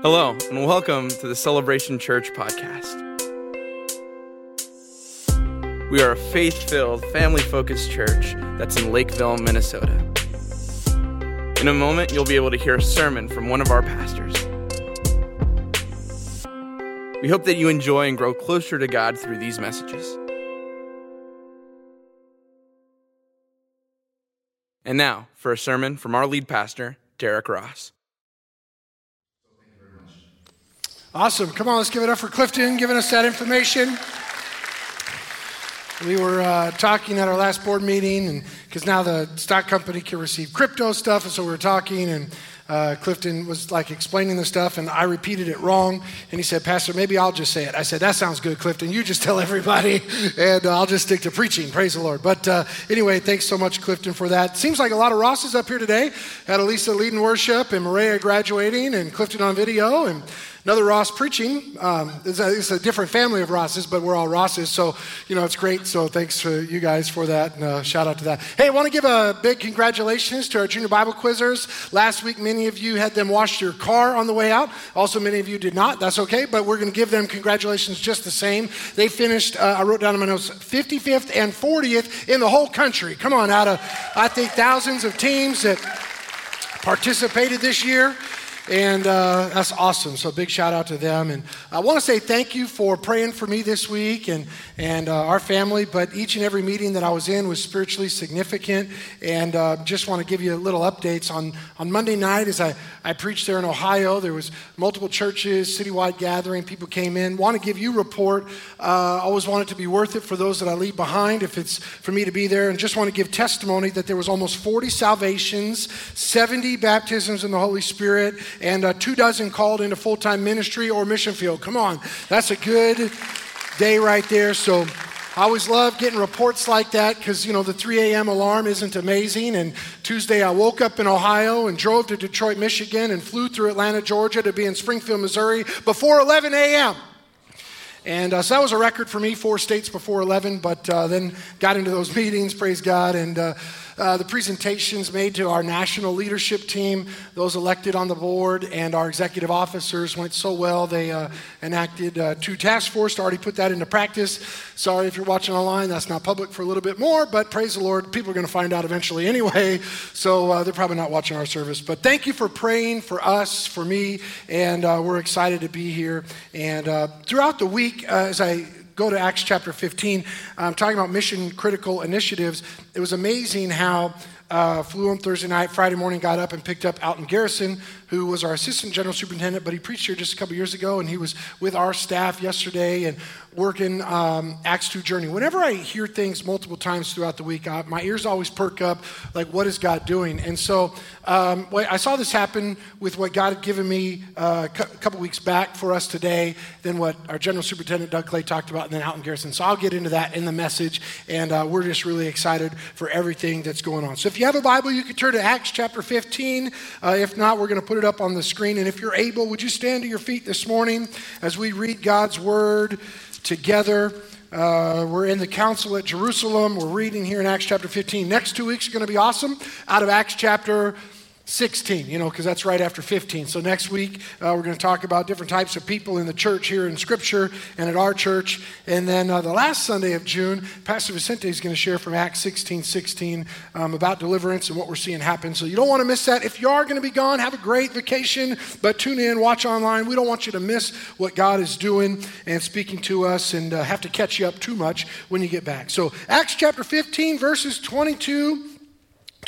Hello, and welcome to the Celebration Church podcast. We are a faith filled, family focused church that's in Lakeville, Minnesota. In a moment, you'll be able to hear a sermon from one of our pastors. We hope that you enjoy and grow closer to God through these messages. And now, for a sermon from our lead pastor, Derrick Ross. Awesome. Come on, let's give it up for Clifton giving us that information. We were uh, talking at our last board meeting, and because now the stock company can receive crypto stuff, and so we were talking, and uh, Clifton was like explaining the stuff, and I repeated it wrong. And he said, Pastor, maybe I'll just say it. I said, That sounds good, Clifton. You just tell everybody, and uh, I'll just stick to preaching. Praise the Lord. But uh, anyway, thanks so much, Clifton, for that. Seems like a lot of Rosses up here today. Had Elisa leading worship, and Maria graduating, and Clifton on video, and another Ross preaching. Um, it's, a, it's, a, different family of Rosses, but we're all Rosses. So, you know, it's great. So thanks to you guys for that. And uh, shout out to that. Hey, I want to give a big congratulations to our junior Bible quizzers. Last week, many of you had them wash your car on the way out. Also, many of you did not. That's okay. But we're going to give them congratulations just the same. They finished, uh, I wrote down in my notes, 55th and 40th in the whole country. Come on, out of, I think, thousands of teams that participated this year. And uh, that's awesome. So, big shout out to them. And I want to say thank you for praying for me this week and, and uh, our family. But each and every meeting that I was in was spiritually significant. And uh, just want to give you a little updates. On, on Monday night, as I, I preached there in Ohio, there was multiple churches, citywide gathering. People came in. Want to give you report. Uh, always want it to be worth it for those that I leave behind if it's for me to be there. And just want to give testimony that there was almost 40 salvations, 70 baptisms in the Holy Spirit and uh, two dozen called into full time ministry or mission field. Come on, that's a good day right there. So I always love getting reports like that because, you know, the 3 a.m. alarm isn't amazing. And Tuesday I woke up in Ohio and drove to Detroit, Michigan and flew through Atlanta, Georgia to be in Springfield, Missouri before 11 a.m. And uh, so that was a record for me, four states before 11, but uh, then got into those meetings, praise God. And uh, uh, the presentations made to our national leadership team, those elected on the board, and our executive officers went so well. They uh, enacted uh, two task force to already put that into practice. Sorry if you're watching online, that's not public for a little bit more, but praise the Lord, people are going to find out eventually anyway. So uh, they're probably not watching our service. But thank you for praying for us, for me, and uh, we're excited to be here. And throughout the week, as I go to Acts chapter 15, I'm talking about mission critical initiatives. It was amazing how uh, flew on Thursday night, Friday morning, got up and picked up Alton Garrison, who was our assistant general superintendent, but he preached here just a couple years ago, and he was with our staff yesterday and working um, Acts 2 journey. Whenever I hear things multiple times throughout the week, my ears always perk up, like, what is God doing? And so um, I saw this happen with what God had given me uh, a couple weeks back for us today, then what our general superintendent, Doug Clay, talked about, and then Alton Garrison. So I'll get into that in the message, and uh, we're just really excited for everything that's going on. So if you have a Bible, you can turn to Acts chapter 15. Uh, if not, we're going to put it up on the screen. And if you're able, would you stand to your feet this morning as we read God's word together? Uh, we're in the council at Jerusalem. We're reading here in Acts chapter 15. Next two weeks are going to be awesome out of Acts chapter 16, you know, because that's right after 15. So next week, uh, we're going to talk about different types of people in the church here in Scripture and at our church. And then uh, the last Sunday of June, Pastor Vicente is going to share from Acts 16 16 um, about deliverance and what we're seeing happen. So you don't want to miss that. If you are going to be gone, have a great vacation, but tune in, watch online. We don't want you to miss what God is doing and speaking to us and uh, have to catch you up too much when you get back. So Acts chapter 15, verses 22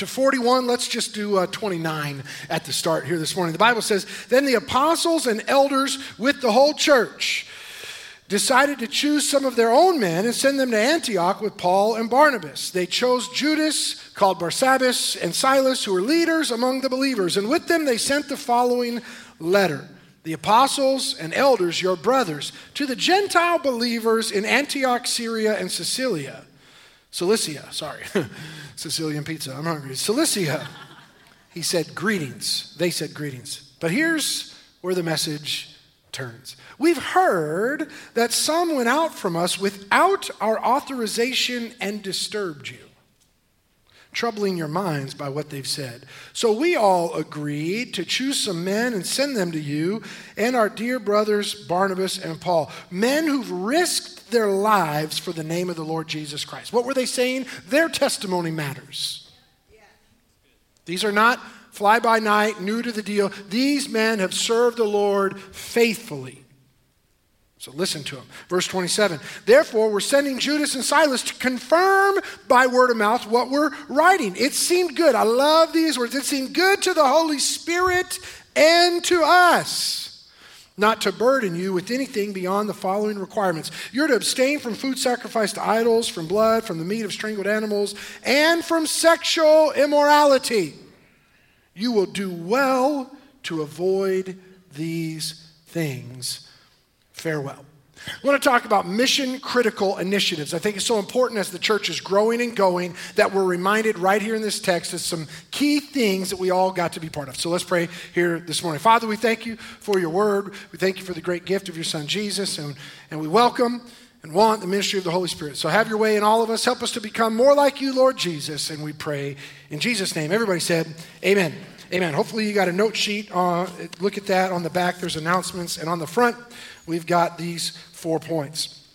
to 41, let's just do uh, 29 at the start here this morning. The Bible says, Then the apostles and elders with the whole church decided to choose some of their own men and send them to Antioch with Paul and Barnabas. They chose Judas, called Barsabbas, and Silas, who were leaders among the believers. And with them they sent the following letter The apostles and elders, your brothers, to the Gentile believers in Antioch, Syria, and Cilicia. Cilicia, sorry. Sicilian pizza. I'm hungry. Cilicia. He said, Greetings. They said, Greetings. But here's where the message turns. We've heard that some went out from us without our authorization and disturbed you. Troubling your minds by what they've said. So we all agreed to choose some men and send them to you and our dear brothers Barnabas and Paul, men who've risked their lives for the name of the Lord Jesus Christ. What were they saying? Their testimony matters. These are not fly by night, new to the deal. These men have served the Lord faithfully. So listen to him. Verse 27. Therefore, we're sending Judas and Silas to confirm by word of mouth what we're writing. It seemed good. I love these words. It seemed good to the Holy Spirit and to us not to burden you with anything beyond the following requirements. You're to abstain from food sacrificed to idols, from blood, from the meat of strangled animals, and from sexual immorality. You will do well to avoid these things farewell. I want to talk about mission critical initiatives. I think it's so important as the church is growing and going that we're reminded right here in this text of some key things that we all got to be part of. So let's pray here this morning. Father, we thank you for your word. We thank you for the great gift of your son Jesus, and, and we welcome and want the ministry of the Holy Spirit. So have your way in all of us. Help us to become more like you, Lord Jesus. And we pray in Jesus' name. Everybody said, Amen. Amen. Hopefully, you got a note sheet. Uh, look at that on the back. There's announcements. And on the front, we've got these four points.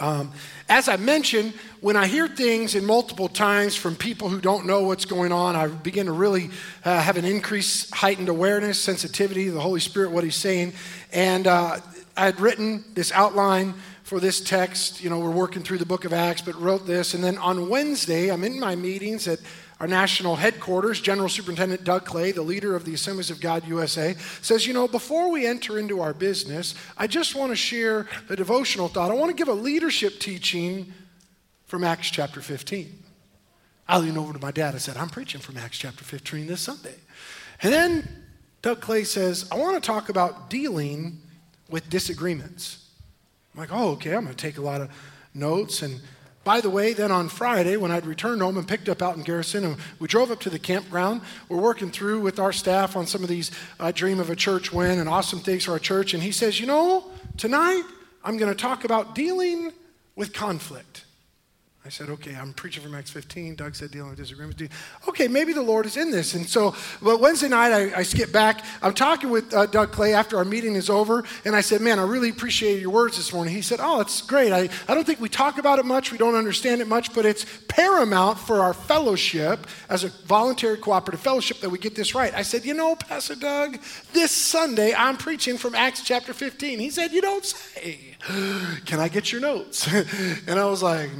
Um, as I mentioned, when I hear things in multiple times from people who don't know what's going on, I begin to really uh, have an increased heightened awareness, sensitivity to the Holy Spirit, what He's saying. And uh, I had written this outline for this text. You know, we're working through the book of Acts, but wrote this. And then on Wednesday, I'm in my meetings at our national headquarters, General Superintendent Doug Clay, the leader of the Assemblies of God USA, says, You know, before we enter into our business, I just want to share a devotional thought. I want to give a leadership teaching from Acts chapter 15. I leaned over to my dad. I said, I'm preaching from Acts chapter 15 this Sunday. And then Doug Clay says, I want to talk about dealing with disagreements. I'm like, oh, okay, I'm going to take a lot of notes. And by the way, then on Friday, when I'd returned home and picked up Alton Garrison, and we drove up to the campground, we're working through with our staff on some of these uh, Dream of a Church Win and awesome things for our church. And he says, You know, tonight I'm going to talk about dealing with conflict. I said, okay, I'm preaching from Acts 15. Doug said, dealing with disagreements. Okay, maybe the Lord is in this. And so, but Wednesday night, I, I skip back. I'm talking with uh, Doug Clay after our meeting is over, and I said, man, I really appreciated your words this morning. He said, oh, it's great. I, I don't think we talk about it much. We don't understand it much, but it's paramount for our fellowship as a voluntary cooperative fellowship that we get this right. I said, you know, Pastor Doug, this Sunday, I'm preaching from Acts chapter 15. He said, you don't say. Can I get your notes? and I was like,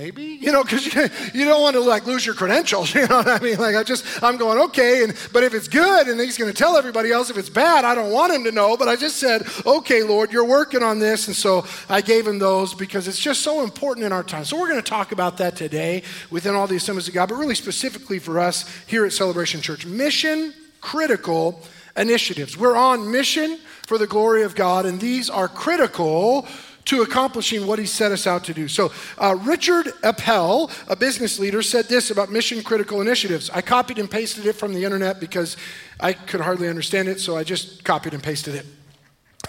maybe, you know, because you, you don't want to like lose your credentials, you know what I mean? Like I just, I'm going, okay, and but if it's good and he's going to tell everybody else if it's bad, I don't want him to know, but I just said, okay, Lord, you're working on this, and so I gave him those because it's just so important in our time. So we're going to talk about that today within all the assemblies of God, but really specifically for us here at Celebration Church. Mission critical initiatives. We're on mission for the glory of God, and these are critical to accomplishing what he set us out to do. So, uh, Richard Appel, a business leader, said this about mission critical initiatives. I copied and pasted it from the internet because I could hardly understand it, so I just copied and pasted it.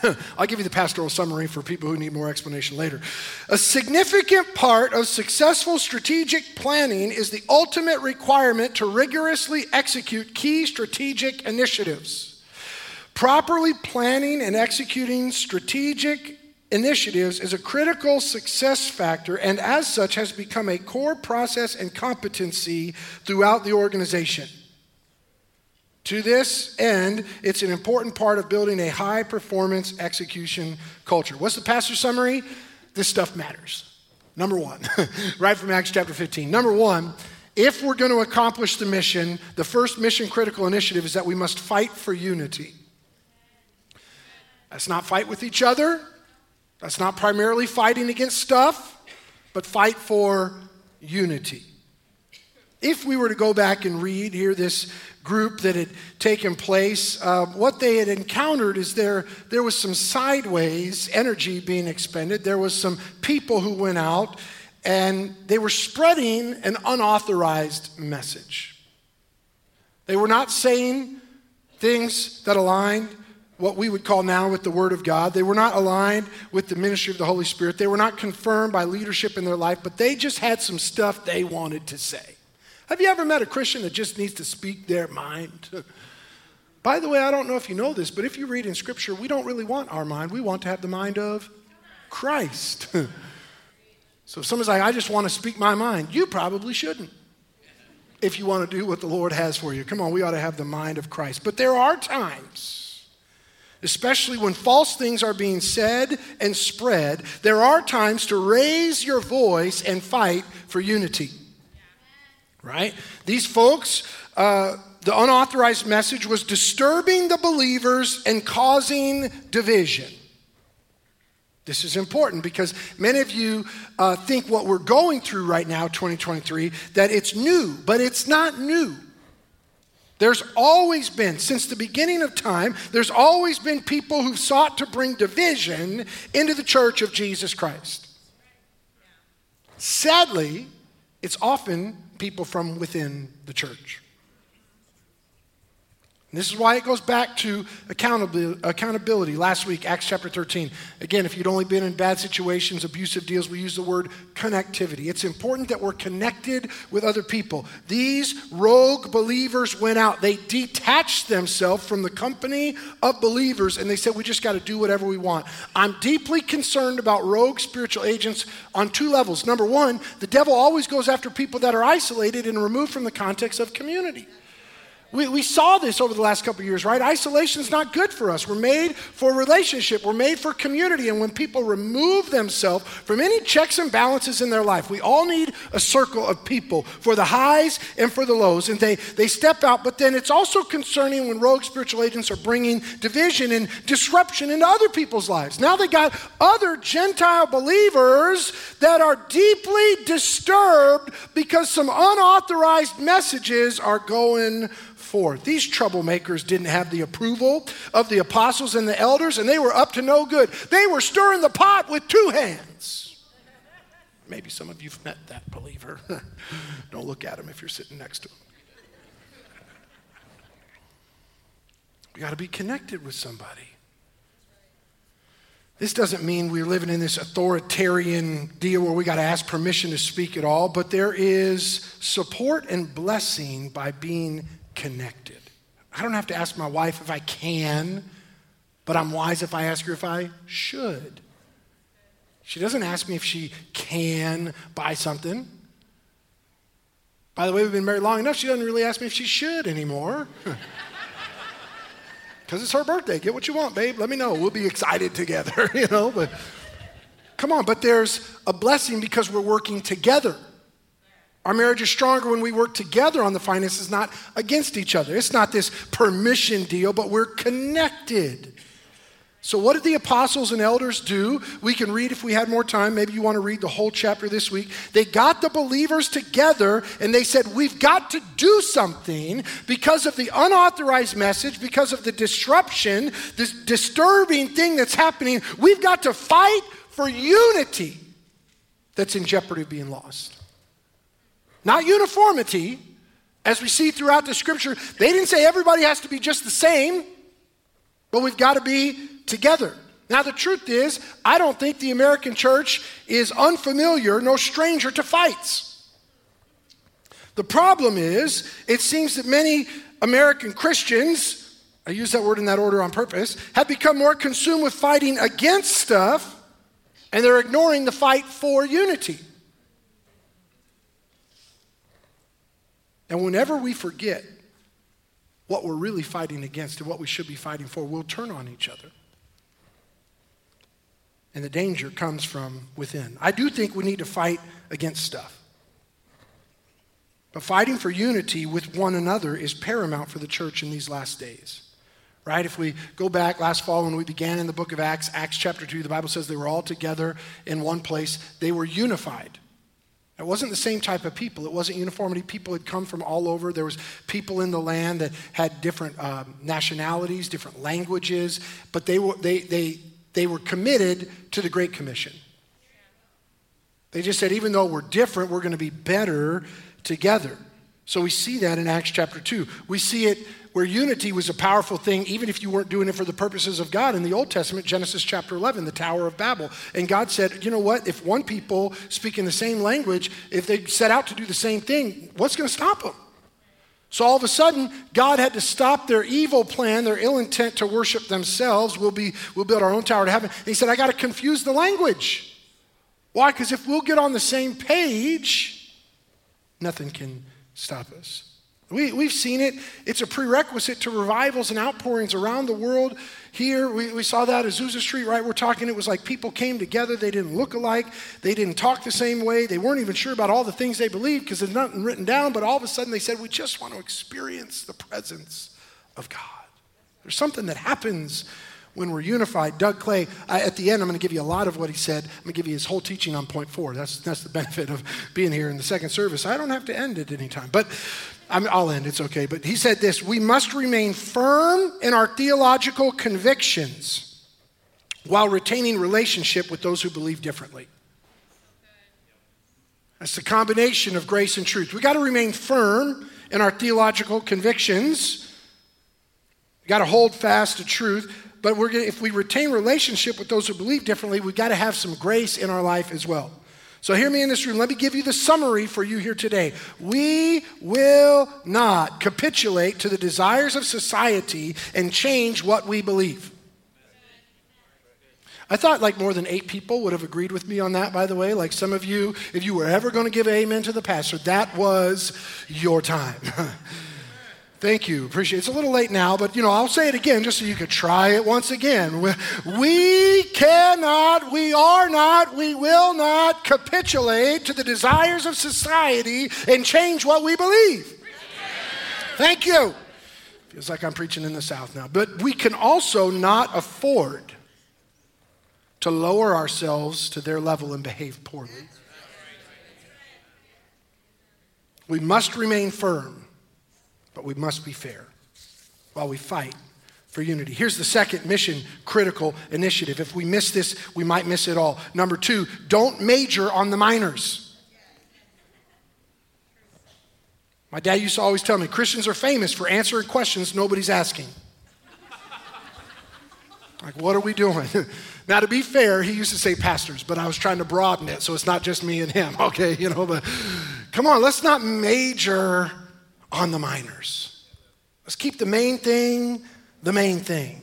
I'll give you the pastoral summary for people who need more explanation later. A significant part of successful strategic planning is the ultimate requirement to rigorously execute key strategic initiatives. Properly planning and executing strategic initiatives is a critical success factor and, as such, has become a core process and competency throughout the organization. To this end, it's an important part of building a high performance execution culture. What's the pastor summary? This stuff matters. Number one, right from Acts chapter 15. Number one, if we're going to accomplish the mission, the first mission critical initiative is that we must fight for unity. That's not fight with each other, that's not primarily fighting against stuff, but fight for unity. If we were to go back and read here this group that had taken place, uh, what they had encountered is there, there was some sideways energy being expended. There was some people who went out and they were spreading an unauthorized message. They were not saying things that aligned what we would call now with the Word of God. They were not aligned with the ministry of the Holy Spirit. They were not confirmed by leadership in their life, but they just had some stuff they wanted to say. Have you ever met a Christian that just needs to speak their mind? By the way, I don't know if you know this, but if you read in Scripture, we don't really want our mind. We want to have the mind of Christ. so if someone's like, I just want to speak my mind, you probably shouldn't if you want to do what the Lord has for you. Come on, we ought to have the mind of Christ. But there are times, especially when false things are being said and spread, there are times to raise your voice and fight for unity. Right? These folks, uh, the unauthorized message was disturbing the believers and causing division. This is important because many of you uh, think what we're going through right now, 2023, that it's new, but it's not new. There's always been, since the beginning of time, there's always been people who've sought to bring division into the church of Jesus Christ. Sadly, it's often people from within the church. And this is why it goes back to accountability. Last week, Acts chapter 13. Again, if you'd only been in bad situations, abusive deals, we use the word connectivity. It's important that we're connected with other people. These rogue believers went out. They detached themselves from the company of believers and they said, We just got to do whatever we want. I'm deeply concerned about rogue spiritual agents on two levels. Number one, the devil always goes after people that are isolated and removed from the context of community. We, we saw this over the last couple years, right? Isolation is not good for us. We're made for relationship, we're made for community. And when people remove themselves from any checks and balances in their life, we all need a circle of people for the highs and for the lows. And they, they step out, but then it's also concerning when rogue spiritual agents are bringing division and disruption into other people's lives. Now they got other Gentile believers that are deeply disturbed because some unauthorized messages are going forth. These troublemakers didn't have the approval of the apostles and the elders, and they were up to no good. They were stirring the pot with two hands. Maybe some of you've met that believer. Don't look at him if you're sitting next to him. We got to be connected with somebody. This doesn't mean we're living in this authoritarian deal where we got to ask permission to speak at all, but there is support and blessing by being connected. I don't have to ask my wife if I can, but I'm wise if I ask her if I should. She doesn't ask me if she can buy something. By the way, we've been married long enough, she doesn't really ask me if she should anymore. Because it's her birthday. Get what you want, babe. Let me know. We'll be excited together, you know. But come on, but there's a blessing because we're working together. Our marriage is stronger when we work together on the finances, not against each other. It's not this permission deal, but we're connected. So, what did the apostles and elders do? We can read if we had more time. Maybe you want to read the whole chapter this week. They got the believers together and they said, We've got to do something because of the unauthorized message, because of the disruption, this disturbing thing that's happening. We've got to fight for unity that's in jeopardy of being lost. Not uniformity, as we see throughout the scripture. They didn't say everybody has to be just the same, but we've got to be together. Now, the truth is, I don't think the American church is unfamiliar, no stranger to fights. The problem is, it seems that many American Christians, I use that word in that order on purpose, have become more consumed with fighting against stuff, and they're ignoring the fight for unity. And whenever we forget what we're really fighting against and what we should be fighting for, we'll turn on each other. And the danger comes from within. I do think we need to fight against stuff. But fighting for unity with one another is paramount for the church in these last days. Right? If we go back last fall when we began in the book of Acts, Acts chapter 2, the Bible says they were all together in one place. They were unified. It wasn't the same type of people. It wasn't uniformity. People had come from all over. There was people in the land that had different um, nationalities, different languages, but they were, they, they, they were committed to the Great Commission. They just said, even though we're different, we're going to be better together. So we see that in Acts chapter 2. We see it where unity was a powerful thing, even if you weren't doing it for the purposes of God. In the Old Testament, Genesis chapter 11, the Tower of Babel. And God said, you know what? If one people speaking the same language, if they set out to do the same thing, what's going to stop them? So all of a sudden, God had to stop their evil plan, their ill intent to worship themselves. We'll, be, we'll build our own tower to heaven. And he said, I got to confuse the language. Why? Because if we'll get on the same page, nothing can stop us. We, we've seen it. It's a prerequisite to revivals and outpourings around the world. Here, we, we saw that at Azusa Street, right? We're talking, it was like people came together. They didn't look alike. They didn't talk the same way. They weren't even sure about all the things they believed because there's nothing written down. But all of a sudden, they said, We just want to experience the presence of God. There's something that happens when we're unified. Doug Clay, I, at the end, I'm going to give you a lot of what he said. I'm going to give you his whole teaching on point four. That's, that's the benefit of being here in the second service. I don't have to end at any time. But i will end, it's okay. But he said this We must remain firm in our theological convictions while retaining relationship with those who believe differently. That's the combination of grace and truth. We got to remain firm in our theological convictions. We got to hold fast to truth but we're gonna, if we retain relationship with those who believe differently, we've got to have some grace in our life as well. So, hear me in this room. Let me give you the summary for you here today. We will not capitulate to the desires of society and change what we believe. I thought like more than eight people would have agreed with me on that, by the way. Like some of you, if you were ever going to give amen to the pastor, that was your time. Thank you. Appreciate it. It's a little late now, but you know, I'll say it again just so you could try it once again. We cannot, we are not, we will not capitulate to the desires of society and change what we believe. Thank you. Feels like I'm preaching in the South now. But we can also not afford to lower ourselves to their level and behave poorly. We must remain firm but we must be fair while we fight for unity. Here's the second mission critical initiative. If we miss this, we might miss it all. Number two, don't major on the minors. My dad used to always tell me Christians are famous for answering questions nobody's asking. Like, what are we doing? now, to be fair, he used to say pastors, but I was trying to broaden it so it's not just me and him, okay? You know, but come on, let's not major on the minors. Let's keep the main thing the main thing.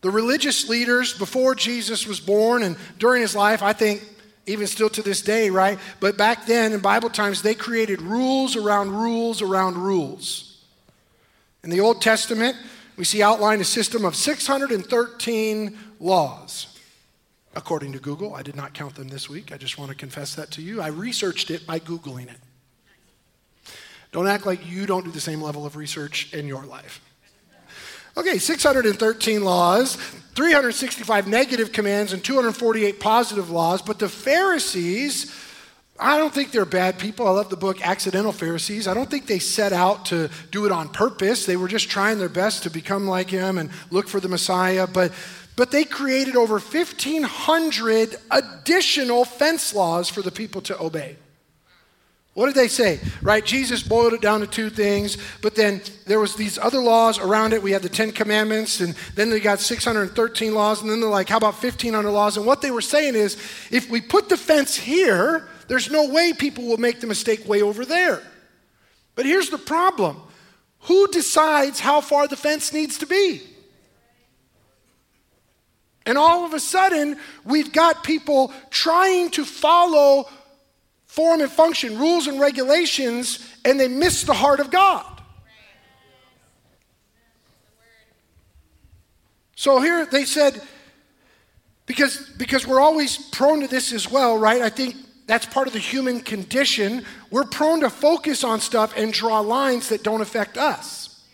The religious leaders before Jesus was born and during his life, I think even still to this day, right? But back then in Bible times, they created rules around rules around rules. In the Old Testament, we see outlined a system of 613 laws. According to Google, I did not count them this week. I just want to confess that to you. I researched it by Googling it. Don't act like you don't do the same level of research in your life. Okay, 613 laws, 365 negative commands, and 248 positive laws. But the Pharisees, I don't think they're bad people. I love the book Accidental Pharisees. I don't think they set out to do it on purpose. They were just trying their best to become like him and look for the Messiah. But, but they created over 1,500 additional fence laws for the people to obey. What did they say? Right? Jesus boiled it down to two things, but then there was these other laws around it. We had the 10 commandments and then they got 613 laws and then they're like, how about 1500 laws? And what they were saying is, if we put the fence here, there's no way people will make the mistake way over there. But here's the problem. Who decides how far the fence needs to be? And all of a sudden, we've got people trying to follow form and function, rules and regulations, and they miss the heart of God. So here they said, because, because we're always prone to this as well, right? I think that's part of the human condition. We're prone to focus on stuff and draw lines that don't affect us.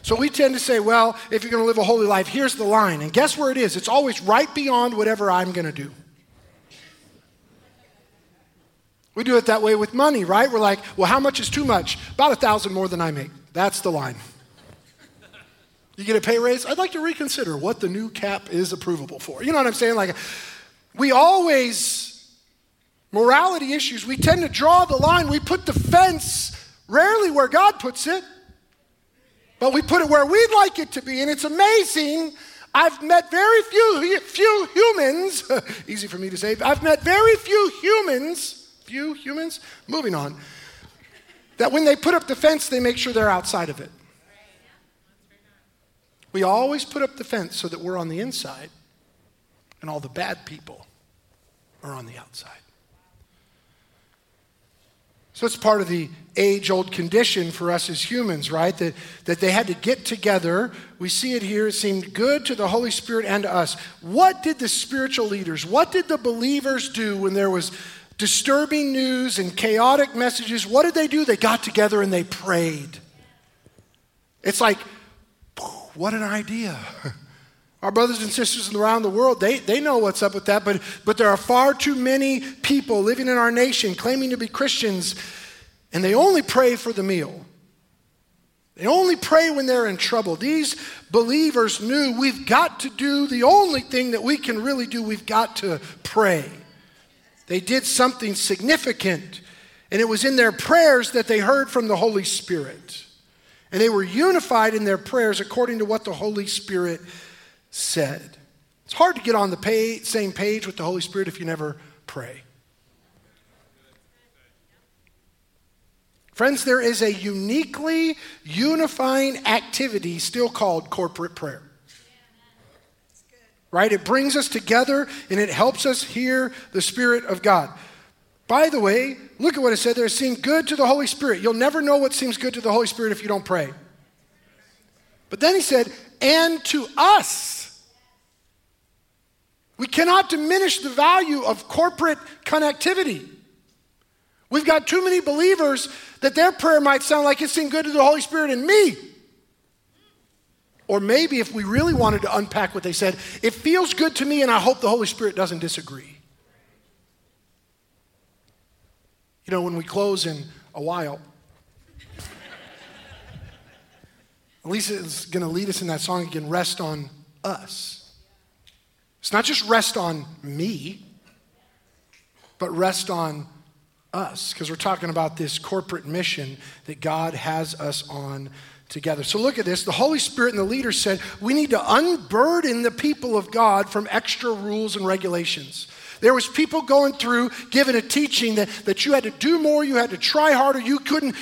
So we tend to say, well, if you're going to live a holy life, here's the line. And guess where it is? It's always right beyond whatever I'm going to do. We do it that way with money, right? We're like, well, how much is too much? About a thousand more than I make. That's the line. You get a pay raise? I'd like to reconsider what the new cap is approvable for. You know what I'm saying? Like, we always morality issues, we tend to draw the line. We put the fence rarely where God puts it, but we put it where we'd like it to be. And it's amazing. I've met very few, few humans, easy for me to say, I've met very few humans, few humans, moving on, that when they put up the fence, they make sure they're outside of it. We always put up the fence so that we're on the inside and all the bad people are on the outside. So it's part of the age old condition for us as humans, right? That, that they had to get together. We see it here. It seemed good to the Holy Spirit and to us. What did the spiritual leaders, what did the believers do when there was disturbing news and chaotic messages? What did they do? They got together and they prayed. It's like, what an idea. Our brothers and sisters around the world, they, they know what's up with that, but, but there are far too many people living in our nation claiming to be Christians, and they only pray for the meal. They only pray when they're in trouble. These believers knew we've got to do the only thing that we can really do, we've got to pray. They did something significant, and it was in their prayers that they heard from the Holy Spirit. And they were unified in their prayers according to what the Holy Spirit said. It's hard to get on the same page with the Holy Spirit if you never pray. Friends, there is a uniquely unifying activity still called corporate prayer. Right? It brings us together and it helps us hear the Spirit of God. By the way, look at what it said there. It seemed good to the Holy Spirit. You'll never know what seems good to the Holy Spirit if you don't pray. But then he said, and to us. We cannot diminish the value of corporate connectivity. We've got too many believers that their prayer might sound like it seemed good to the Holy Spirit and me. Or maybe if we really wanted to unpack what they said, it feels good to me and I hope the Holy Spirit doesn't disagree. You know, when we close in a while, Lisa is going to lead us in that song again, Rest on Us. It's not just rest on me, but rest on us, because we're talking about this corporate mission that God has us on together. So look at this. The Holy Spirit and the leaders said, we need to unburden the people of God from extra rules and regulations. There was people going through giving a teaching that, that you had to do more, you had to try harder, you couldn't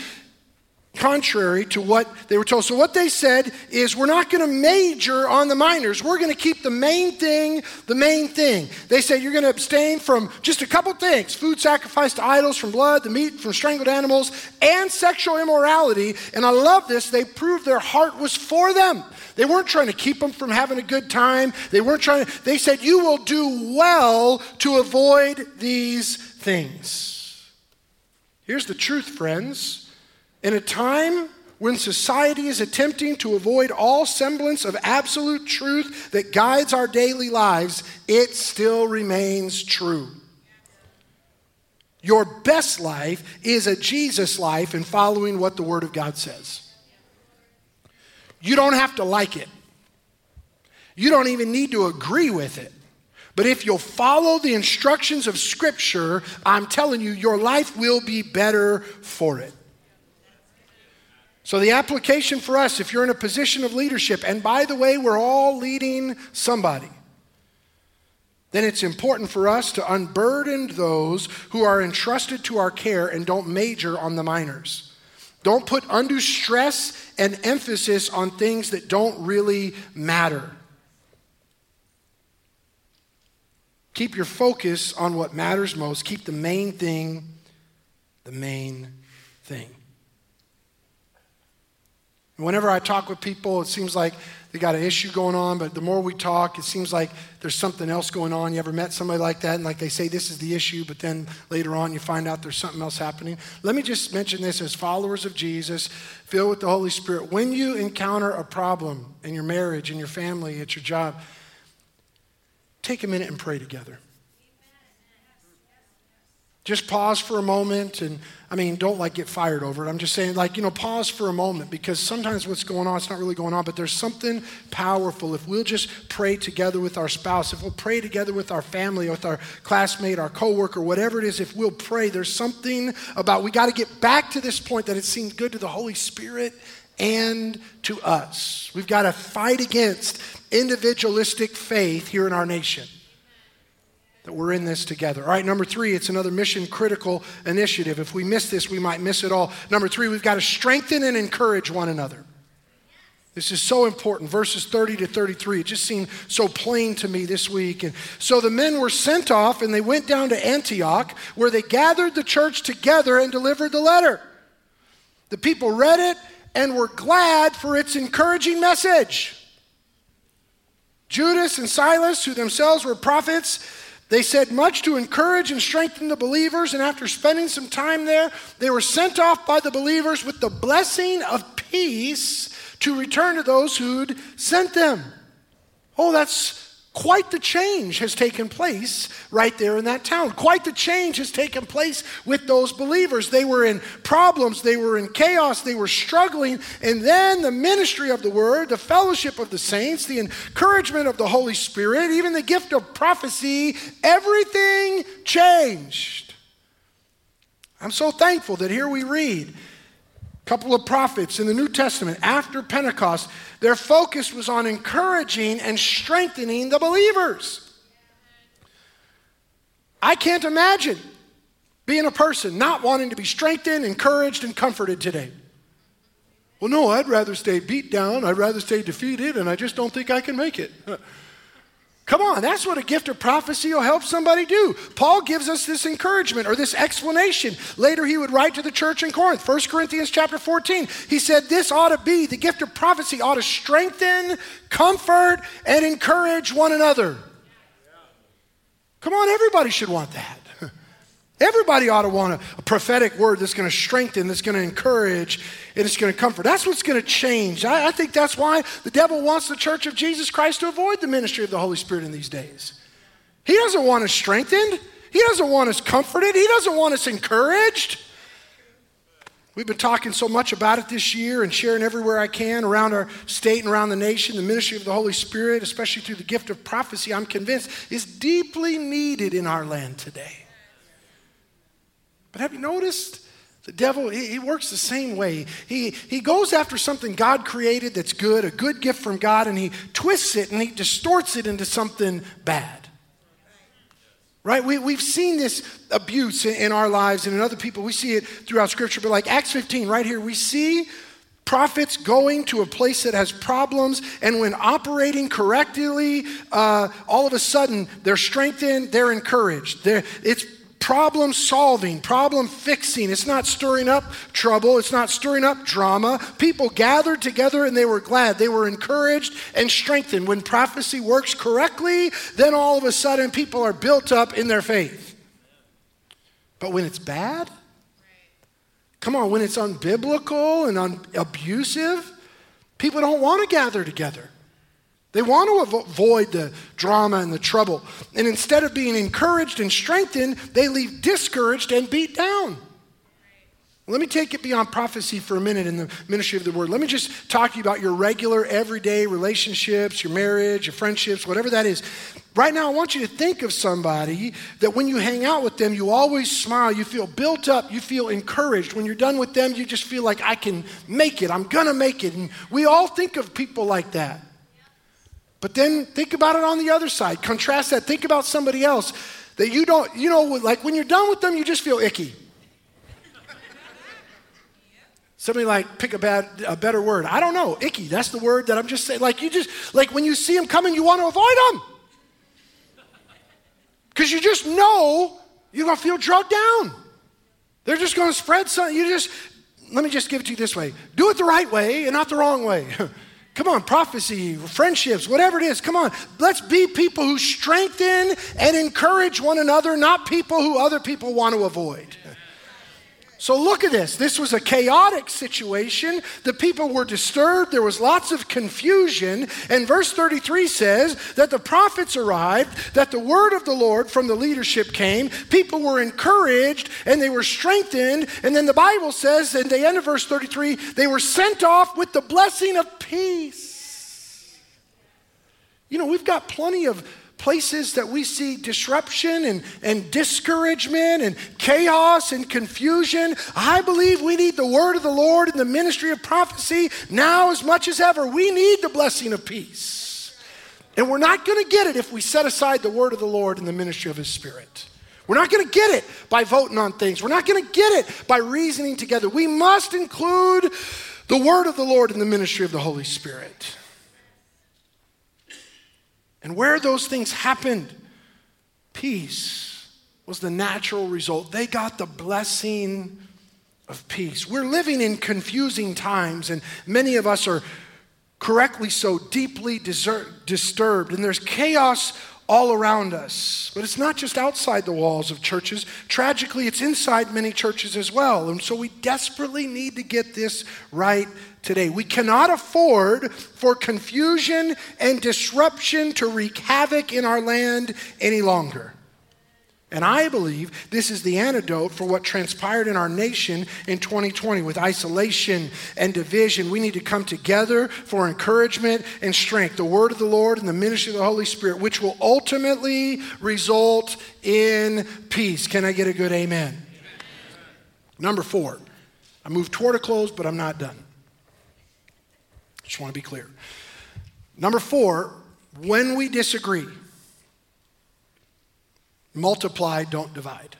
contrary to what they were told. So, what they said is, we're not going to major on the minors. We're going to keep the main thing the main thing. They said, you're going to abstain from just a couple things food sacrificed to idols, from blood, the meat from strangled animals, and sexual immorality. And I love this. They proved their heart was for them. They weren't trying to keep them from having a good time. They weren't trying to, they said, you will do well to avoid these things. Here's the truth, friends. In a time when society is attempting to avoid all semblance of absolute truth that guides our daily lives, it still remains true. Your best life is a Jesus life in following what the Word of God says. You don't have to like it, you don't even need to agree with it. But if you'll follow the instructions of Scripture, I'm telling you, your life will be better for it. So, the application for us, if you're in a position of leadership, and by the way, we're all leading somebody, then it's important for us to unburden those who are entrusted to our care and don't major on the minors. Don't put undue stress and emphasis on things that don't really matter. Keep your focus on what matters most. Keep the main thing the main thing. Whenever I talk with people, it seems like they got an issue going on, but the more we talk, it seems like there's something else going on. You ever met somebody like that and like they say this is the issue, but then later on you find out there's something else happening? Let me just mention this as followers of Jesus, filled with the Holy Spirit. When you encounter a problem in your marriage, in your family, at your job, take a minute and pray together. Just pause for a moment and I mean, don't like get fired over it. I'm just saying, like, you know, pause for a moment because sometimes what's going on, it's not really going on, but there's something powerful. If we'll just pray together with our spouse, if we'll pray together with our family, with our classmate, our coworker, whatever it is, if we'll pray, there's something about we got to get back to this point that it seems good to the Holy Spirit and to us. We've got to fight against individualistic faith here in our nation that we're in this together. All right, number three, it's another mission critical initiative. If we miss this, we might miss it all. Number three, we've got to strengthen and encourage one another. This is so important. Verses 30 to 33. It just seemed so plain to me this week. And so the men were sent off and they went down to Antioch where they gathered the church together and delivered the letter. The people read it and were glad for its encouraging message. Judas and Silas, who themselves were prophets, they said much to encourage and strengthen the believers, and after spending some time there, they were sent off by the believers with the blessing of peace to return to those who'd sent them. Oh, that's Quite the change has taken place right there in that town. Quite the change has taken place with those believers. They were in problems, they were in chaos, they were struggling. And then the ministry of the word, the fellowship of the saints, the encouragement of the Holy Spirit, even the gift of prophecy, everything changed. I'm so thankful that here we read couple of prophets in the New Testament after Pentecost their focus was on encouraging and strengthening the believers. I can't imagine being a person not wanting to be strengthened, encouraged, and comforted today. Well, no, I'd rather stay beat down, I'd rather stay defeated, and I just don't think I can make it. Come on, that's what a gift of prophecy will help somebody do. Paul gives us this encouragement or this explanation. Later he would write to the church in Corinth, 1 Corinthians chapter 14. He said this ought to be, the gift of prophecy ought to strengthen, comfort, and encourage one another. Come on, everybody should want that. Everybody ought to want a, a prophetic word that's going to strengthen, that's going to encourage, and it's going to comfort. That's what's going to change. I, I think that's why the devil wants the church of Jesus Christ to avoid the ministry of the Holy Spirit in these days. He doesn't want us strengthened, he doesn't want us comforted, he doesn't want us encouraged. We've been talking so much about it this year and sharing everywhere I can around our state and around the nation. The ministry of the Holy Spirit, especially through the gift of prophecy, I'm convinced is deeply needed in our land today. But have you noticed? The devil, he, he, works the same way. He, he goes after something God created that's good, a good gift from God, and he twists it and he distorts it into something bad. Right? We, we've seen this abuse in, in our lives and in other people. We see it throughout Scripture. But like Acts 15, right here, we see prophets going to a place that has problems, and when operating correctly, uh, all of a sudden they're strengthened, they're encouraged. They're, it's problem solving, problem fixing. It's not stirring up trouble, it's not stirring up drama. People gathered together and they were glad. They were encouraged and strengthened. When prophecy works correctly, then all of a sudden people are built up in their faith. But when it's bad, come on, when it's unbiblical and un- abusive, people don't want to gather together. They want to avoid the drama and the trouble. And instead of being encouraged and strengthened, they leave discouraged and beat down. Let me take it beyond prophecy for a minute in the ministry of the word. Let me just talk to you about your regular, everyday relationships, your marriage, your friendships, whatever that is. Right now, I want you to think of somebody that when you hang out with them, you always smile, you feel built up, you feel encouraged. When you're done with them, you just feel like, I can make it, I'm gonna make it. And we all think of people like that. But then think about it on the other side. Contrast that. Think about somebody else that you don't, you know, like when you're done with them, you just feel icky. Somebody like pick a bad a better word. I don't know. Icky. That's the word that I'm just saying. Like you just like when you see them coming, you want to avoid them. Because you just know you're gonna feel drugged down. They're just gonna spread something. You just let me just give it to you this way. Do it the right way and not the wrong way. Come on, prophecy, friendships, whatever it is. Come on, let's be people who strengthen and encourage one another, not people who other people want to avoid. So look at this. This was a chaotic situation. The people were disturbed. There was lots of confusion. And verse 33 says that the prophets arrived, that the word of the Lord from the leadership came. People were encouraged and they were strengthened. And then the Bible says, in the end of verse 33, they were sent off with the blessing of peace. You know, we've got plenty of places that we see disruption and, and discouragement and chaos and confusion, I believe we need the word of the Lord and the ministry of prophecy now as much as ever. We need the blessing of peace. And we're not going to get it if we set aside the word of the Lord and the ministry of his spirit. We're not going to get it by voting on things. We're not going to get it by reasoning together. We must include the word of the Lord and the ministry of the Holy Spirit. And where those things happened, peace was the natural result. They got the blessing of peace. We're living in confusing times, and many of us are correctly so deeply desert, disturbed, and there's chaos all around us. But it's not just outside the walls of churches. Tragically, it's inside many churches as well. And so we desperately need to get this right today. We cannot afford for confusion and disruption to wreak havoc in our land any longer. And I believe this is the antidote for what transpired in our nation in 2020 with isolation and division. We need to come together for encouragement and strength, the word of the Lord and the ministry of the Holy Spirit, which will ultimately result in peace. Can I get a good amen? amen. Number four, I move toward a close, but I'm not done. Just want to be clear. Number four, when we disagree, multiply, don't divide.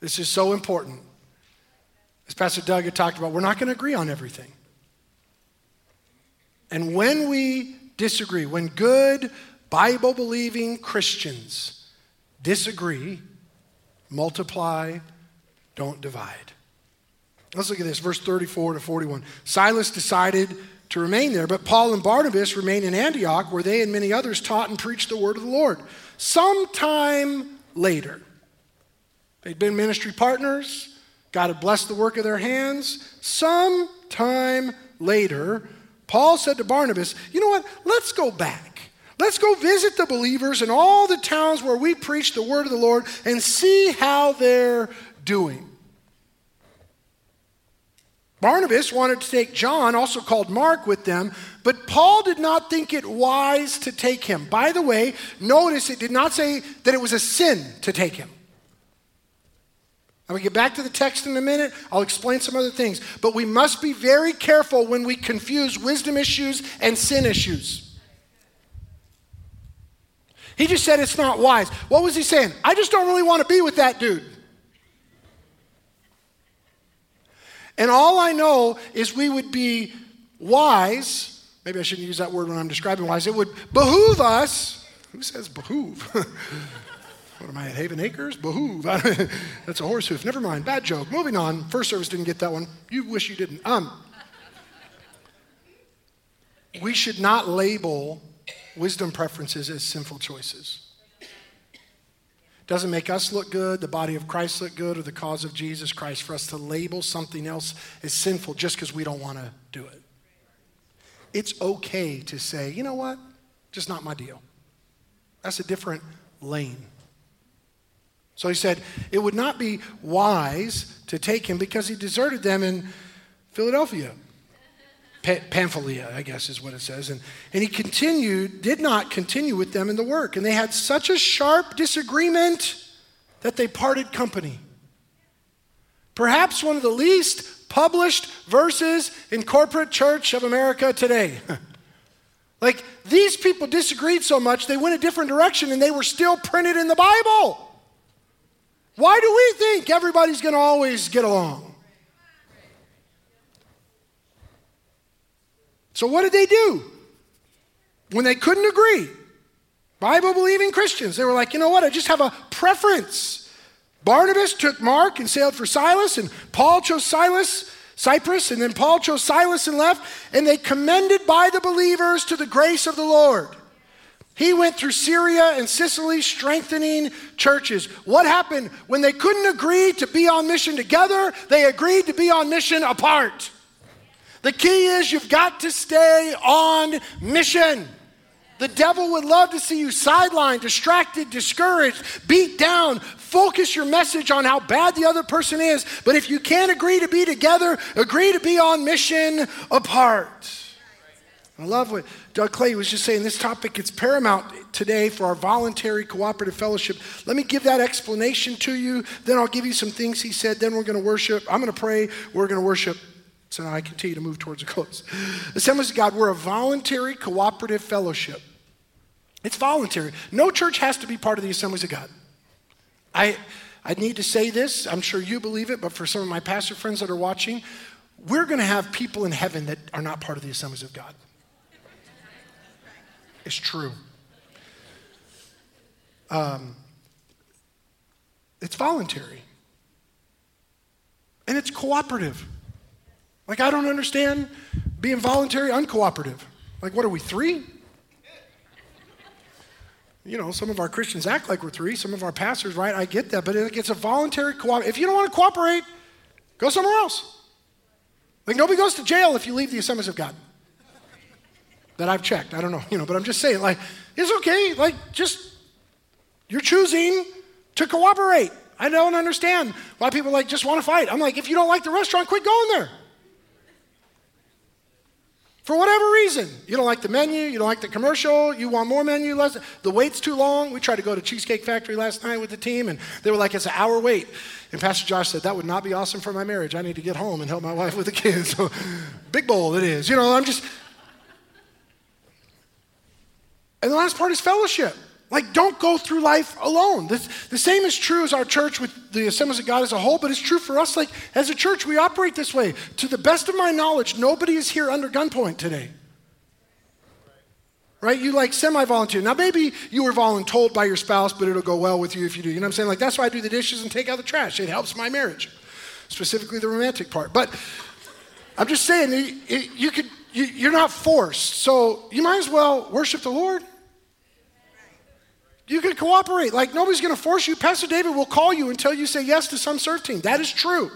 This is so important. As Pastor Doug had talked about, we're not going to agree on everything. And when we disagree, when good Bible believing Christians disagree, multiply, don't divide. Let's look at this, verse 34 to 41. Silas decided to remain there, but Paul and Barnabas remained in Antioch, where they and many others taught and preached the word of the Lord. Sometime later, they'd been ministry partners, God had blessed the work of their hands. Some time later, Paul said to Barnabas, You know what? Let's go back. Let's go visit the believers in all the towns where we preach the word of the Lord and see how they're doing. Barnabas wanted to take John, also called Mark, with them, but Paul did not think it wise to take him. By the way, notice it did not say that it was a sin to take him. I'm going to get back to the text in a minute. I'll explain some other things. But we must be very careful when we confuse wisdom issues and sin issues. He just said it's not wise. What was he saying? I just don't really want to be with that dude. And all I know is we would be wise. Maybe I shouldn't use that word when I'm describing wise. It would behoove us. Who says behoove? what am I at Haven Acres? Behoove. That's a horse hoof. Never mind. Bad joke. Moving on. First service didn't get that one. You wish you didn't. Um, we should not label wisdom preferences as sinful choices. Doesn't make us look good, the body of Christ look good, or the cause of Jesus Christ for us to label something else as sinful just because we don't want to do it. It's okay to say, you know what? Just not my deal. That's a different lane. So he said, it would not be wise to take him because he deserted them in Philadelphia. Pamphylia, I guess is what it says. And, and he continued, did not continue with them in the work. And they had such a sharp disagreement that they parted company. Perhaps one of the least published verses in corporate church of America today. like these people disagreed so much, they went a different direction and they were still printed in the Bible. Why do we think everybody's going to always get along? So, what did they do? When they couldn't agree, Bible believing Christians, they were like, you know what, I just have a preference. Barnabas took Mark and sailed for Silas, and Paul chose Silas, Cyprus, and then Paul chose Silas and left, and they commended by the believers to the grace of the Lord. He went through Syria and Cilicia strengthening churches. What happened? When they couldn't agree to be on mission together, they agreed to be on mission apart. The key is you've got to stay on mission. The devil would love to see you sidelined, distracted, discouraged, beat down. Focus your message on how bad the other person is. But if you can't agree to be together, agree to be on mission apart. I love what Doug Clay was just saying. This topic is paramount today for our voluntary cooperative fellowship. Let me give that explanation to you. Then I'll give you some things he said. Then we're going to worship. I'm going to pray. We're going to worship. So now I continue to move towards a close. Assemblies of God, we're a voluntary cooperative fellowship. It's voluntary. No church has to be part of the Assemblies of God. I, I need to say this. I'm sure you believe it, but for some of my pastor friends that are watching, we're going to have people in heaven that are not part of the Assemblies of God It's true. Um, it's voluntary. And it's cooperative. Like, I don't understand being voluntary, uncooperative. Like, what are we, three? You know, some of our Christians act like we're three, some of our pastors, right? I get that, but it's a voluntary cooperation. If you don't want to cooperate, go somewhere else. Like, nobody goes to jail if you leave the assemblies of God that I've checked. I don't know, you know, but I'm just saying, like, it's okay. Like, just, you're choosing to cooperate. I don't understand why people like just want to fight. I'm like, if you don't like the restaurant, quit going there. For whatever reason, you don't like the menu, you don't like the commercial, you want more menu, less. The wait's too long. We tried to go to Cheesecake Factory last night with the team, and they were like, it's an hour wait. And Pastor Josh said, that would not be awesome for my marriage. I need to get home and help my wife with the kids. So, big bowl it is. You know, I'm just, and the last part is fellowship. Like, don't go through life alone. The, the same is true as our church with the Assemblies of God as a whole, but it's true for us. Like, as a church, we operate this way. To the best of my knowledge, nobody is here under gunpoint today. Right? You like semi volunteer. Now, maybe you were voluntold by your spouse, but it'll go well with you if you do. You know what I'm saying? Like, that's why I do the dishes and take out the trash. It helps my marriage, specifically the romantic part. But I'm just saying, it, it, you could, you, you're not forced. So you might as well worship the Lord. You can cooperate. Like nobody's going to force you. Pastor David will call you until you say yes to some serve team. That is true.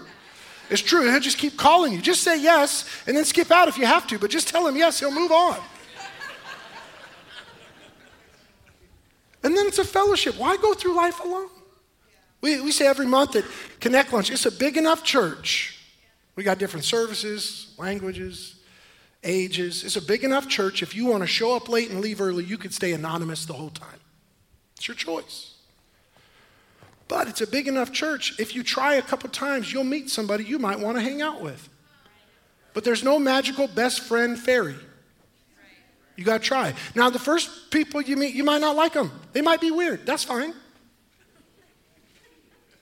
It's true. He'll just keep calling you. Just say yes and then skip out if you have to, but just tell him yes, he'll move on. and then it's a fellowship. Why go through life alone? We, we say every month at Connect Lunch, it's a big enough church. We got different services, languages, ages. It's a big enough church. If you want to show up late and leave early, you could stay anonymous the whole time. It's your choice. But it's a big enough church. If you try a couple times, you'll meet somebody you might want to hang out with. But there's no magical best friend fairy. You got to try. Now, the first people you meet, you might not like them. They might be weird. That's fine.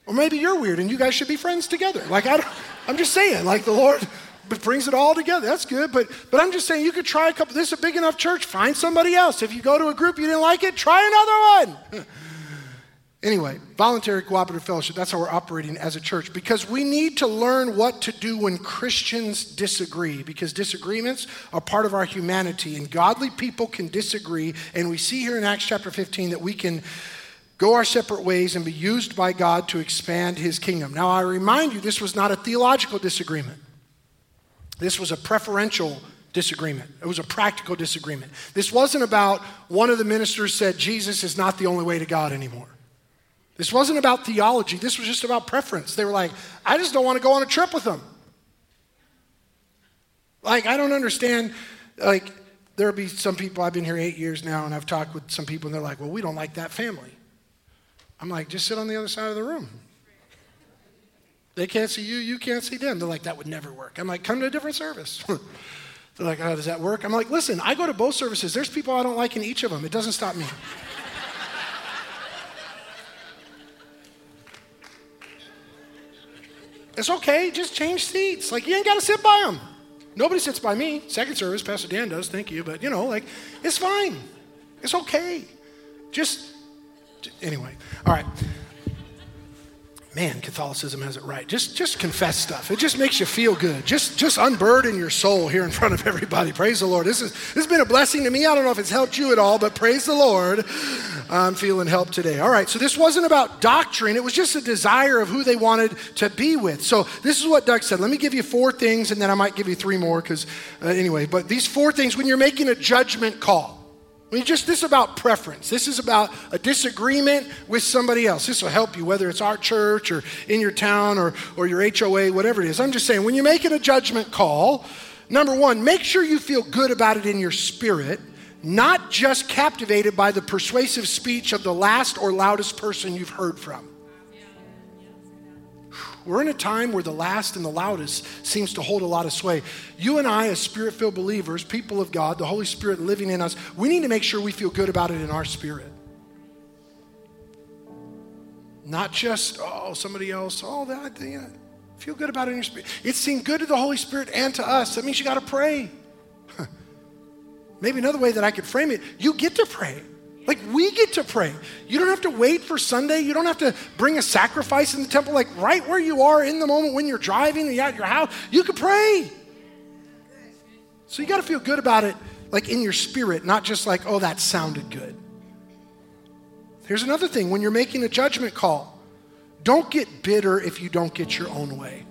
Or maybe you're weird and you guys should be friends together. Like, I am just saying, like, the Lord brings it all together. That's good. But, but I'm just saying, you could try a couple. This is a big enough church. Find somebody else. If you go to a group you didn't like it, try another one. anyway, voluntary cooperative fellowship, that's how we're operating as a church because we need to learn what to do when Christians disagree because disagreements are part of our humanity and godly people can disagree. And we see here in Acts chapter 15 that we can go our separate ways and be used by God to expand his kingdom. Now, I remind you, this was not a theological disagreement. This was a preferential disagreement. It was a practical disagreement. This wasn't about one of the ministers said Jesus is not the only way to God anymore. This wasn't about theology. This was just about preference. They were like, I just don't want to go on a trip with them. Like, I don't understand. Like, there'll be some people, I've been here eight years now, and I've talked with some people, and they're like, well, we don't like that family. I'm like, just sit on the other side of the room. They can't see you, you can't see them. They're like, that would never work. I'm like, come to a different service. They're like, oh, does that work? I'm like, listen, I go to both services. There's people I don't like in each of them. It doesn't stop me. it's okay, just change seats. Like, you ain't got to sit by them. Nobody sits by me. Second service, Pastor Dan does, thank you. But, you know, like, it's fine. It's okay. Just, anyway. All right. Man, Catholicism has it right. Just, just confess stuff. It just makes you feel good. Just, just unburden your soul here in front of everybody. Praise the Lord. This, is, this has been a blessing to me. I don't know if it's helped you at all, but praise the Lord. I'm feeling helped today. All right, so this wasn't about doctrine. It was just a desire of who they wanted to be with. So this is what Doug said. Let me give you four things, and then I might give you three more because, uh, anyway, but these four things when you're making a judgment call. I mean, just this is about preference. This is about a disagreement with somebody else. This will help you, whether it's our church or in your town or, or your HOA, whatever it is. I'm just saying, when you're making a judgment call, number one, make sure you feel good about it in your spirit, not just captivated by the persuasive speech of the last or loudest person you've heard from. We're in a time where the last and the loudest seems to hold a lot of sway. You and I, as spirit filled believers, people of God, the Holy Spirit living in us, we need to make sure we feel good about it in our spirit. Not just, oh, somebody else, oh, that, yeah. Feel good about it in your spirit. It seemed good to the Holy Spirit and to us. That means you got to pray. Maybe another way that I could frame it, you get to pray. Like we get to pray. You don't have to wait for Sunday. You don't have to bring a sacrifice in the temple. Like right where you are in the moment when you're driving and you're at your house, you can pray. So you got to feel good about it, like in your spirit, not just like, oh, that sounded good. Here's another thing when you're making a judgment call, don't get bitter if you don't get your own way.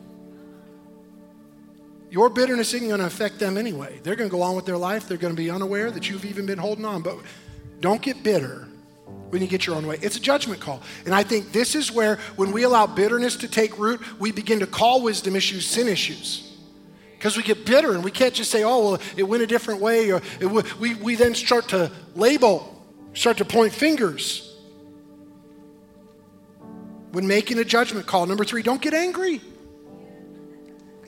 Your bitterness isn't going to affect them anyway. They're going to go on with their life. They're going to be unaware that you've even been holding on. But don't get bitter when you get your own way. It's a judgment call. And I think this is where, when we allow bitterness to take root, we begin to call wisdom issues sin issues. Because we get bitter and we can't just say, oh, well, it went a different way. Or we, we then start to label, start to point fingers. When making a judgment call, number three, don't get angry.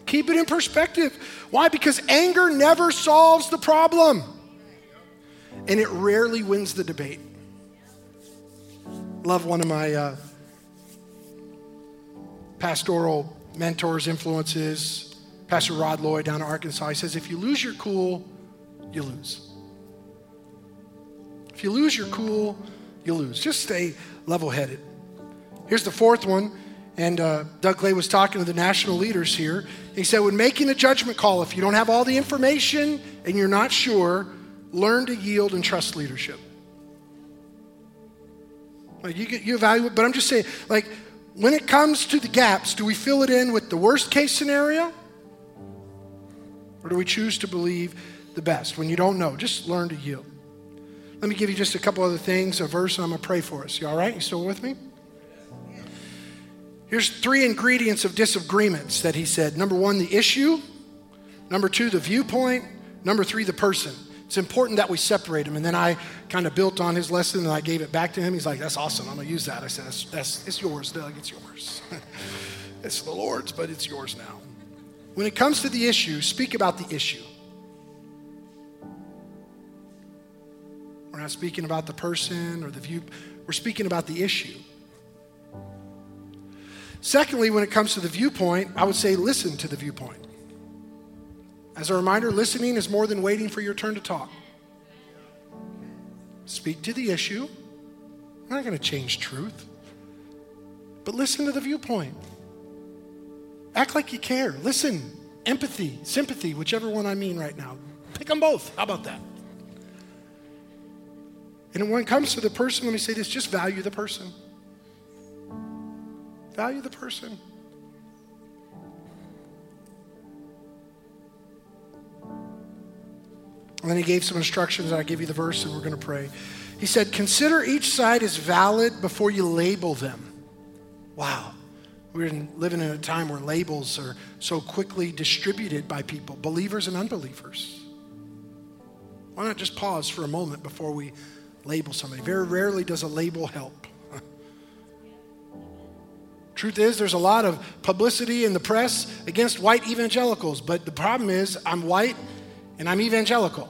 Keep it in perspective. Why? Because anger never solves the problem and it rarely wins the debate. Love one of my uh, pastoral mentors, influences, Pastor Rod Loy down in Arkansas. He says, If you lose your cool, you lose. If you lose your cool, you lose. Just stay level headed. Here's the fourth one. And uh, Doug Clay was talking to the national leaders here. He said, when making a judgment call, if you don't have all the information and you're not sure, learn to yield and trust leadership. Like you, you evaluate, but I'm just saying, like, when it comes to the gaps, do we fill it in with the worst case scenario? Or do we choose to believe the best? When you don't know, just learn to yield. Let me give you just a couple other things, a verse, and I'm going to pray for us. You all right? You still with me? Here's three ingredients of disagreements that he said. Number one, the issue. Number two, the viewpoint. Number three, the person. It's important that we separate them. And then I kind of built on his lesson and I gave it back to him. He's like, that's awesome. I'm going to use that. I said, that's, that's, it's yours, Doug. It's yours. it's the Lord's, but it's yours now. When it comes to the issue, speak about the issue. We're not speaking about the person or the view, we're speaking about the issue. Secondly, when it comes to the viewpoint, I would say listen to the viewpoint. As a reminder, listening is more than waiting for your turn to talk. Speak to the issue. I'm not going to change truth, but listen to the viewpoint. Act like you care. Listen, empathy, sympathy, whichever one I mean right now. Pick them both. How about that? And when it comes to the person, let me say this just value the person. Value the person. And then he gave some instructions, and I give you the verse, and we're going to pray. He said, Consider each side as valid before you label them. Wow. We're living in a time where labels are so quickly distributed by people, believers and unbelievers. Why not just pause for a moment before we label somebody? Very rarely does a label help. Truth is, there's a lot of publicity in the press against white evangelicals, but the problem is, I'm white and I'm evangelical.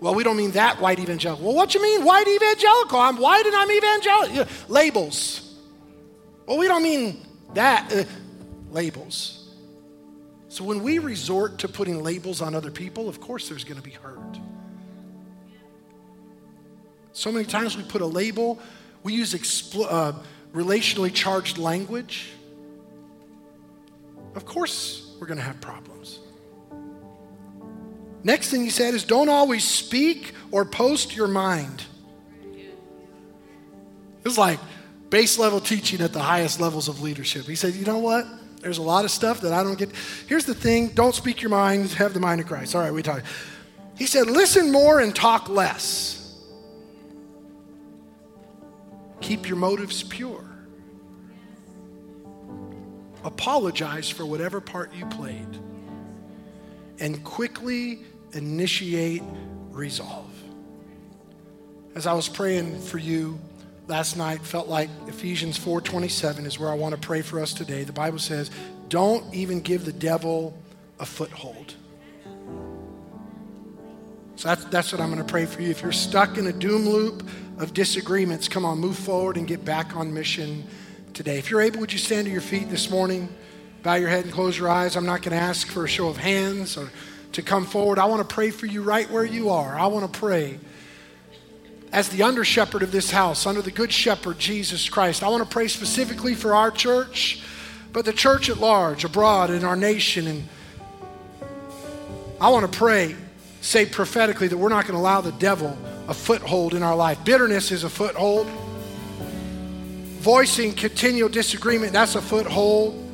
Well, we don't mean that white evangelical. Well, what you mean white evangelical? I'm white and I'm evangelical. Labels. Well, we don't mean that. Uh, labels. So when we resort to putting labels on other people, of course there's going to be hurt. So many times we put a label, we use expl- uh, relationally charged language, of course we're going to have problems. Next thing he said is don't always speak or post your mind. It's like base level teaching at the highest levels of leadership. He said, you know what? There's a lot of stuff that I don't get. Here's the thing don't speak your mind, have the mind of Christ. All right, we talk. He said, listen more and talk less. Keep your motives pure. Apologize for whatever part you played. And quickly initiate resolve. As I was praying for you last night, felt like Ephesians 4:27 is where I want to pray for us today. The Bible says, "Don't even give the devil a foothold." So that's, that's what I'm going to pray for you. If you're stuck in a doom loop of disagreements, come on, move forward and get back on mission today. If you're able, would you stand to your feet this morning? Bow your head and close your eyes. I'm not going to ask for a show of hands or to come forward. I want to pray for you right where you are. I want to pray as the under shepherd of this house, under the good shepherd, Jesus Christ. I want to pray specifically for our church, but the church at large, abroad, in our nation. And I want to pray, say prophetically, that we're not going to allow the devil a foothold in our life. Bitterness is a foothold. Voicing continual disagreement, that's a foothold.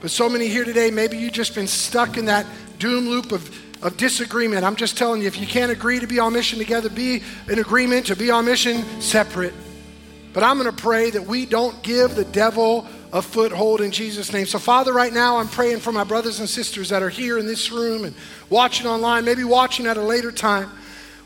But so many here today, maybe you've just been stuck in that doom loop of, of disagreement. I'm just telling you, if you can't agree to be on mission together, be in agreement to be on mission separate. But I'm going to pray that we don't give the devil a foothold in Jesus' name. So, Father, right now I'm praying for my brothers and sisters that are here in this room and watching online, maybe watching at a later time.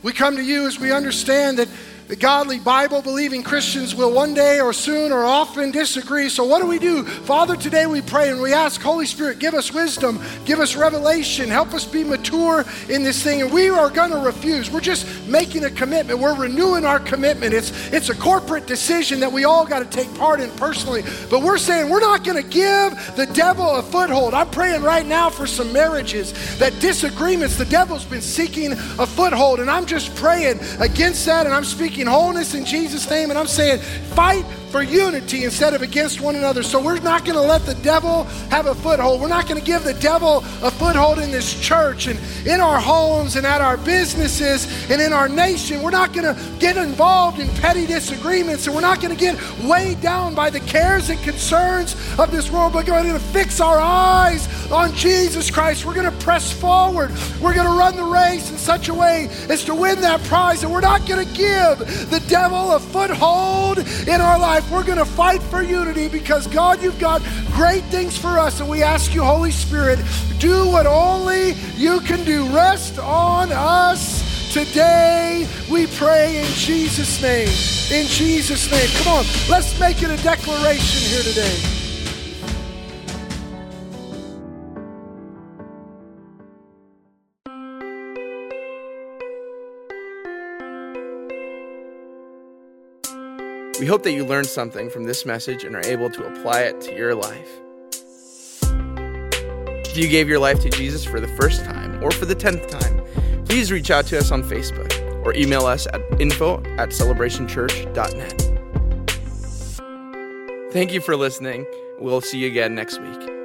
We come to you as we understand that the godly Bible believing Christians will one day or soon or often disagree. So, what do we do? Father, today we pray and we ask, Holy Spirit, give us wisdom, give us revelation, help us be mature in this thing. And we are going to refuse. We're just making a commitment. We're renewing our commitment. It's, it's a corporate decision that we all got to take part in personally. But we're saying we're not going to give the devil a foothold. I'm praying right now for some marriages that disagreements, the devil's been seeking a foothold. And I'm just praying against that and I'm speaking speaking wholeness in Jesus' name, and I'm saying fight for unity instead of against one another. So we're not going to let the devil have a foothold. We're not going to give the devil a foothold in this church and in our homes and at our businesses and in our nation. We're not going to get involved in petty disagreements and we're not going to get weighed down by the cares and concerns of this world. But we're going to fix our eyes on Jesus Christ. We're going to press forward. We're going to run the race in such a way as to win that prize. And we're not going to give the devil a foothold in our life. We're going to fight for unity because, God, you've got great things for us. And we ask you, Holy Spirit, do what only you can do. Rest on us today, we pray in Jesus' name. In Jesus' name. Come on, let's make it a declaration here today. We hope that you learned something from this message and are able to apply it to your life. If you gave your life to Jesus for the first time or for the tenth time, please reach out to us on Facebook or email us at info at celebrationchurch.net. Thank you for listening. We'll see you again next week.